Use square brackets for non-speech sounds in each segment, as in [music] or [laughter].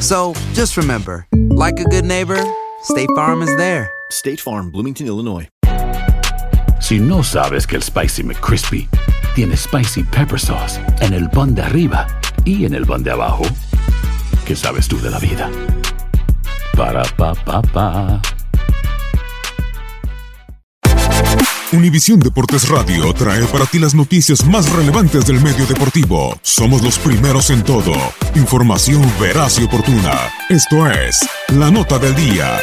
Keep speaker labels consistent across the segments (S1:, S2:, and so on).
S1: So just remember, like a good neighbor, State Farm is there.
S2: State Farm, Bloomington, Illinois.
S3: Si no sabes que el Spicy McCrispy tiene Spicy Pepper Sauce en el pan de arriba y en el pan de abajo, ¿qué sabes tú de la vida? Para, pa, pa, pa.
S4: Univisión Deportes Radio trae para ti las noticias más relevantes del medio deportivo. Somos los primeros en todo. Información veraz y oportuna. Esto es La Nota del Día.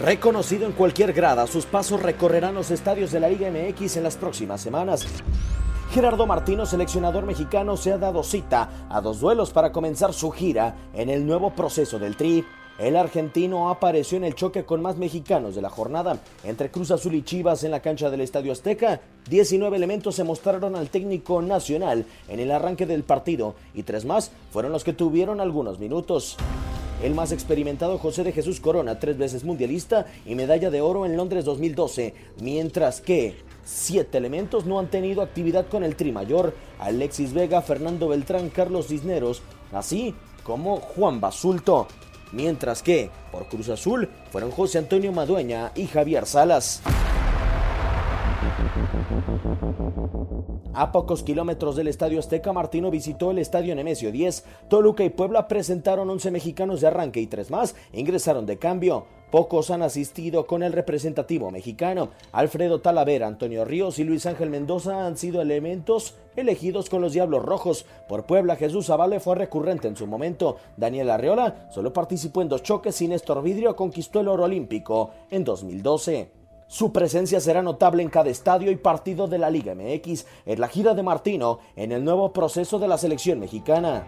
S5: Reconocido en cualquier grada, sus pasos recorrerán los estadios de la Liga MX en las próximas semanas. Gerardo Martino, seleccionador mexicano, se ha dado cita a dos duelos para comenzar su gira en el nuevo proceso del Tri. El argentino apareció en el choque con más mexicanos de la jornada entre Cruz Azul y Chivas en la cancha del Estadio Azteca. 19 elementos se mostraron al técnico nacional en el arranque del partido y tres más fueron los que tuvieron algunos minutos. El más experimentado José de Jesús Corona, tres veces mundialista y medalla de oro en Londres 2012, mientras que siete elementos no han tenido actividad con el Tri Mayor, Alexis Vega, Fernando Beltrán, Carlos Cisneros, así como Juan Basulto. Mientras que, por Cruz Azul, fueron José Antonio Madueña y Javier Salas. A pocos kilómetros del Estadio Azteca, Martino visitó el Estadio Nemesio 10. Toluca y Puebla presentaron 11 mexicanos de arranque y tres más ingresaron de cambio. Pocos han asistido con el representativo mexicano. Alfredo Talavera, Antonio Ríos y Luis Ángel Mendoza han sido elementos elegidos con los Diablos Rojos. Por Puebla, Jesús Zavale fue recurrente en su momento. Daniel Arreola solo participó en dos choques y Néstor Vidrio conquistó el oro olímpico en 2012. Su presencia será notable en cada estadio y partido de la Liga MX en la gira de Martino en el nuevo proceso de la selección mexicana.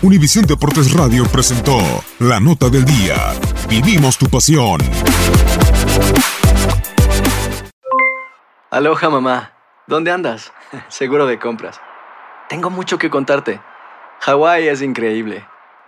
S4: Univisión Deportes Radio presentó La Nota del Día. Vivimos tu pasión.
S6: Aloha mamá, ¿dónde andas? [laughs] Seguro de compras. Tengo mucho que contarte. Hawái es increíble.